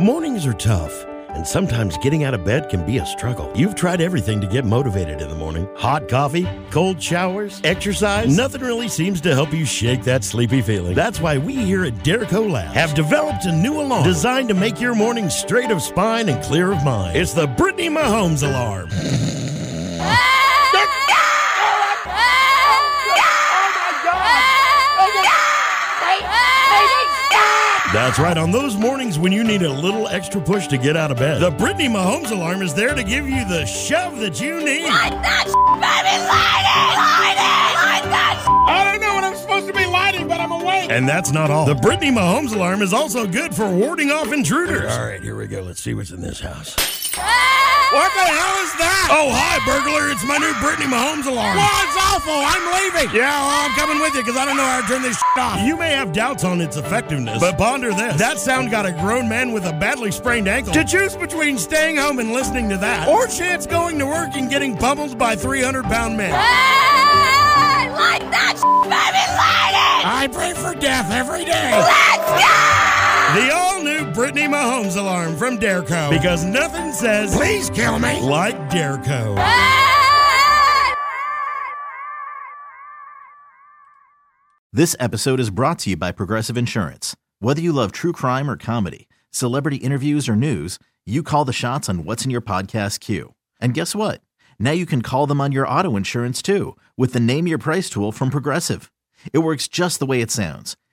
Mornings are tough, and sometimes getting out of bed can be a struggle. You've tried everything to get motivated in the morning hot coffee, cold showers, exercise. Nothing really seems to help you shake that sleepy feeling. That's why we here at Derico Labs have developed a new alarm designed to make your morning straight of spine and clear of mind. It's the Brittany Mahomes alarm. Ah! That's right. On those mornings when you need a little extra push to get out of bed, the Brittany Mahomes alarm is there to give you the shove that you need. Light that baby! Light it! Light it! Light that I don't know what I'm supposed to be lighting, but I'm awake. And that's not all. The Brittany Mahomes alarm is also good for warding off intruders. All right, here we go. Let's see what's in this house. What the hell is that? Oh, hi, burglar. It's my new Brittany Mahomes alarm. Well, it's awful. I'm leaving. Yeah, well, I'm coming with you because I don't know how to turn this shit off. You may have doubts on its effectiveness, but ponder this. That sound got a grown man with a badly sprained ankle to choose between staying home and listening to that or chance going to work and getting pummeled by 300 pound men. Hey! Light that baby! Light it! I pray for death every day. Let's go! The all new Brittany Mahomes alarm from Dareco. Because nothing says, Please kill me. like Dareco. This episode is brought to you by Progressive Insurance. Whether you love true crime or comedy, celebrity interviews or news, you call the shots on what's in your podcast queue. And guess what? Now you can call them on your auto insurance too with the Name Your Price tool from Progressive. It works just the way it sounds.